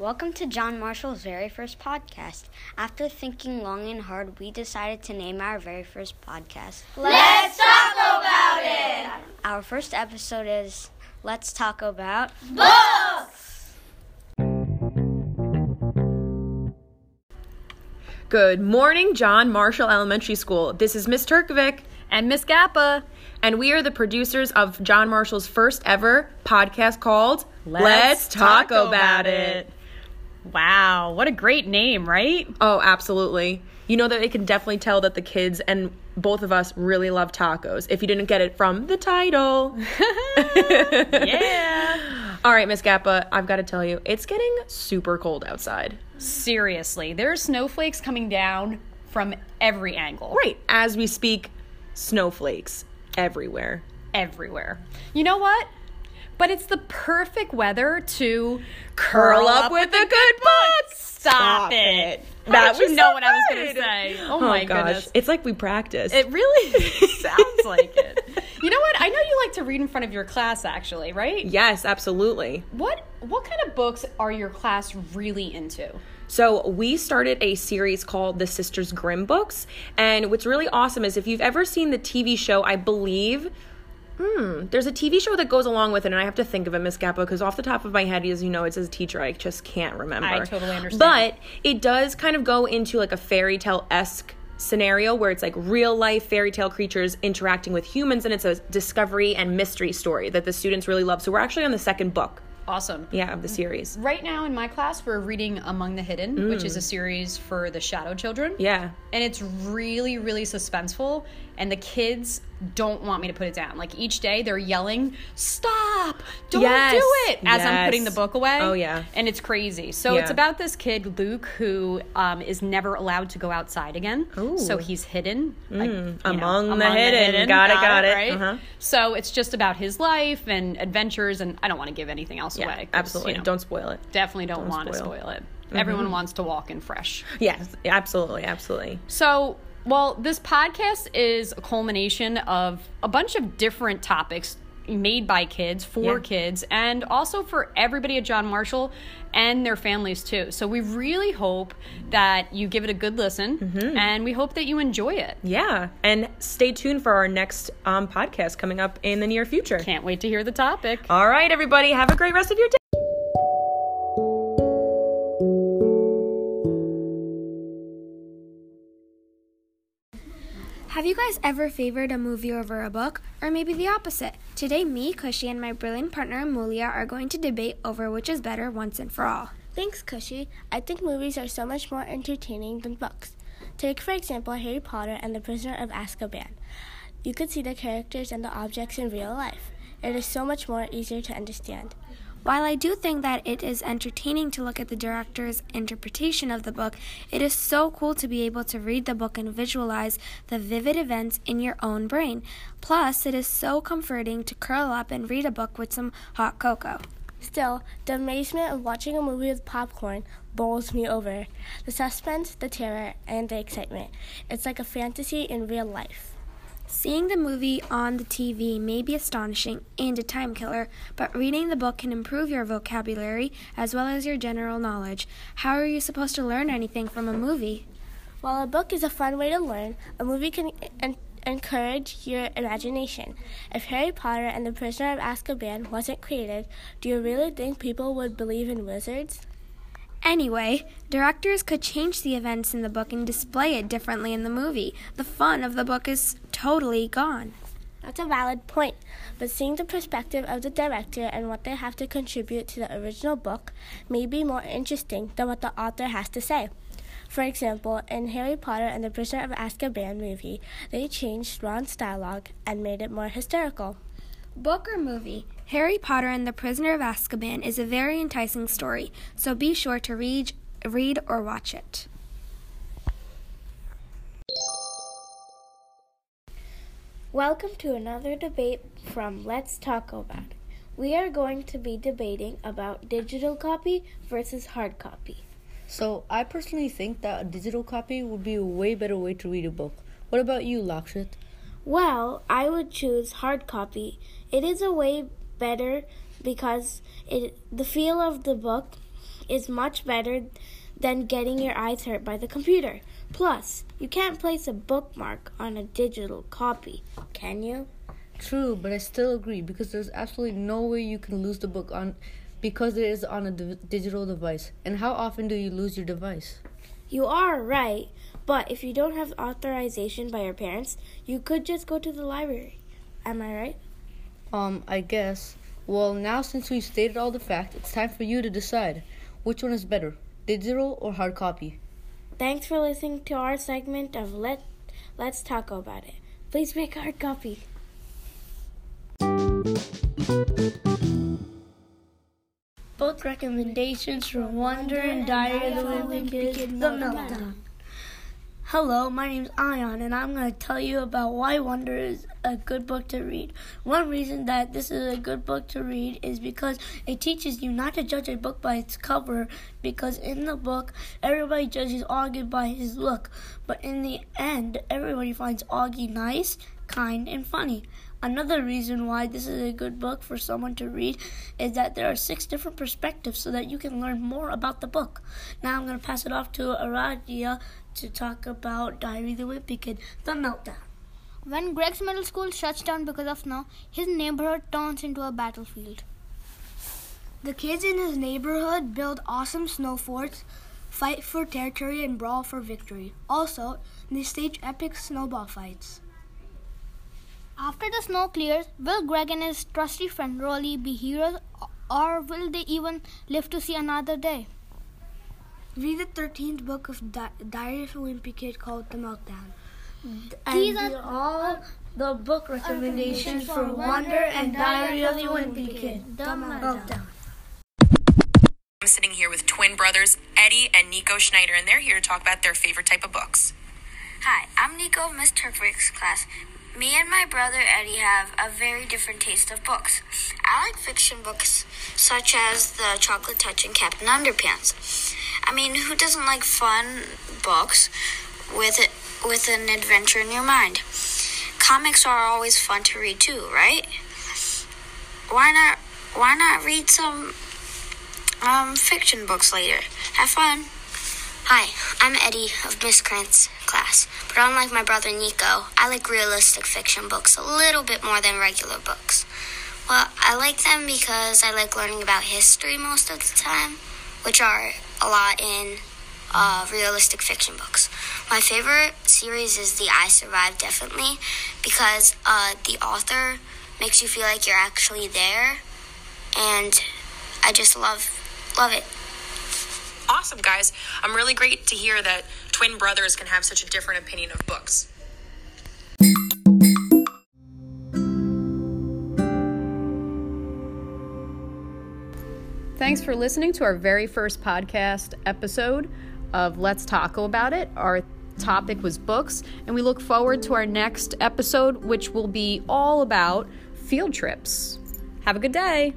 Welcome to John Marshall's very first podcast. After thinking long and hard, we decided to name our very first podcast. Let's talk about it! Our first episode is Let's Taco About Books! Good morning, John Marshall Elementary School. This is Miss Turkovic and Miss Gappa, and we are the producers of John Marshall's first ever podcast called Let's, Talk, Talk, About, it. it. Wow, what a great name, right? Oh, absolutely. You know that it can definitely tell that the kids and both of us really love tacos if you didn't get it from the title. yeah. All right, Miss Gappa, I've got to tell you, it's getting super cold outside. Seriously, there are snowflakes coming down from every angle. Right, as we speak, snowflakes everywhere. Everywhere. You know what? But it's the perfect weather to curl, curl up, up, with a good book. Stop, Stop it. it. That was you know so what I was going to say. Oh, oh my gosh. goodness. It's like we practice. It really sounds like it. You know what? I know you like to read in front of your class actually, right? Yes, absolutely. What what kind of books are your class really into? So, we started a series called the Sisters Grimm books. And what's really awesome is if you've ever seen the TV show, I believe Hmm. There's a TV show that goes along with it, and I have to think of it, Miss Gappa, because off the top of my head, as you know, it's as a teacher, I just can't remember. I totally understand. But it does kind of go into like a fairy tale esque scenario where it's like real life fairy tale creatures interacting with humans, and it's a discovery and mystery story that the students really love. So we're actually on the second book. Awesome. Yeah, of the series. Right now in my class, we're reading Among the Hidden, mm. which is a series for the Shadow Children. Yeah. And it's really, really suspenseful. And the kids don't want me to put it down. Like each day they're yelling, "Stop! Don't yes. do it!" As yes. I'm putting the book away. Oh yeah, and it's crazy. So yeah. it's about this kid Luke who um, is never allowed to go outside again. Ooh. So he's hidden, like, mm. among, know, the, among hidden. the, hidden. Got, got it, got it. Right. Uh-huh. So it's just about his life and adventures, and I don't want to give anything else yeah, away. Absolutely, you know, don't spoil it. Definitely don't, don't want to spoil it. Mm-hmm. Everyone wants to walk in fresh. Yes, absolutely, absolutely. So well, this podcast is a culmination of a bunch of different topics made by kids for yeah. kids and also for everybody at John Marshall and their families too. So we really hope that you give it a good listen mm-hmm. and we hope that you enjoy it. Yeah. And stay tuned for our next um, podcast coming up in the near future. Can't wait to hear the topic. All right, everybody. Have a great rest of your day. Guys ever favored a movie over a book? Or maybe the opposite? Today, me, Cushy, and my brilliant partner Amulia are going to debate over which is better once and for all. Thanks, Cushy. I think movies are so much more entertaining than books. Take, for example, Harry Potter and the Prisoner of Azkaban. You could see the characters and the objects in real life. It is so much more easier to understand. While I do think that it is entertaining to look at the director's interpretation of the book, it is so cool to be able to read the book and visualize the vivid events in your own brain. Plus, it is so comforting to curl up and read a book with some hot cocoa. Still, the amazement of watching a movie with popcorn bowls me over. The suspense, the terror, and the excitement. It's like a fantasy in real life. Seeing the movie on the TV may be astonishing and a time killer, but reading the book can improve your vocabulary as well as your general knowledge. How are you supposed to learn anything from a movie? While a book is a fun way to learn, a movie can en- encourage your imagination. If Harry Potter and the Prisoner of Azkaban wasn't created, do you really think people would believe in wizards? Anyway, directors could change the events in the book and display it differently in the movie. The fun of the book is totally gone. That's a valid point, but seeing the perspective of the director and what they have to contribute to the original book may be more interesting than what the author has to say. For example, in Harry Potter and the Prisoner of Azkaban movie, they changed Ron's dialogue and made it more hysterical. Book or movie? Harry Potter and the Prisoner of Azkaban is a very enticing story, so be sure to read, read or watch it. Welcome to another debate from Let's Talk About It. We are going to be debating about digital copy versus hard copy. So, I personally think that a digital copy would be a way better way to read a book. What about you, Lakshit? Well, I would choose hard copy. It is a way better because it the feel of the book is much better than getting your eyes hurt by the computer. Plus, you can't place a bookmark on a digital copy, can you? True, but I still agree because there's absolutely no way you can lose the book on because it is on a di- digital device. And how often do you lose your device? You are right, but if you don't have authorization by your parents, you could just go to the library. Am I right? Um, I guess. Well, now since we've stated all the facts, it's time for you to decide which one is better, digital or hard copy. Thanks for listening to our segment of Let Let's Talk About It. Please make a hard copy. Book recommendations for Wonder and Diary of the Wimpy Kid, The Meltdown. Hello, my name's Ion, and I'm going to tell you about why Wonder is a good book to read. One reason that this is a good book to read is because it teaches you not to judge a book by its cover, because in the book, everybody judges Augie by his look, but in the end, everybody finds Augie nice, kind, and funny. Another reason why this is a good book for someone to read is that there are six different perspectives so that you can learn more about the book. Now I'm going to pass it off to Aradia to talk about Diary of the Wimpy Kid, The Meltdown. When Greg's middle school shuts down because of snow, his neighborhood turns into a battlefield. The kids in his neighborhood build awesome snow forts, fight for territory, and brawl for victory. Also, they stage epic snowball fights. After the snow clears, will Greg and his trusty friend Rowley be heroes, or will they even live to see another day? Read the 13th book of Di- Diary of a Wimpy Kid called The Meltdown. And these are all the book recommendations for Wonder and Diary of the Wimpy Kid, The Meltdown. I'm sitting here with twin brothers Eddie and Nico Schneider, and they're here to talk about their favorite type of books. Hi, I'm Nico of Miss Turfrick's class. Me and my brother Eddie have a very different taste of books. I like fiction books such as The Chocolate Touch and Captain Underpants. I mean, who doesn't like fun books with it with an adventure in your mind? Comics are always fun to read too, right? Why not why not read some um, fiction books later? Have fun. Hi, I'm Eddie of Miss Krantz class, but unlike my brother Nico, I like realistic fiction books a little bit more than regular books. Well, I like them because I like learning about history most of the time, which are a lot in uh, realistic fiction books. My favorite series is The I Survived, definitely, because uh, the author makes you feel like you're actually there, and I just love love it. Awesome, guys. I'm really great to hear that twin brothers can have such a different opinion of books. Thanks for listening to our very first podcast episode of Let's Talk About It. Our topic was books, and we look forward to our next episode, which will be all about field trips. Have a good day.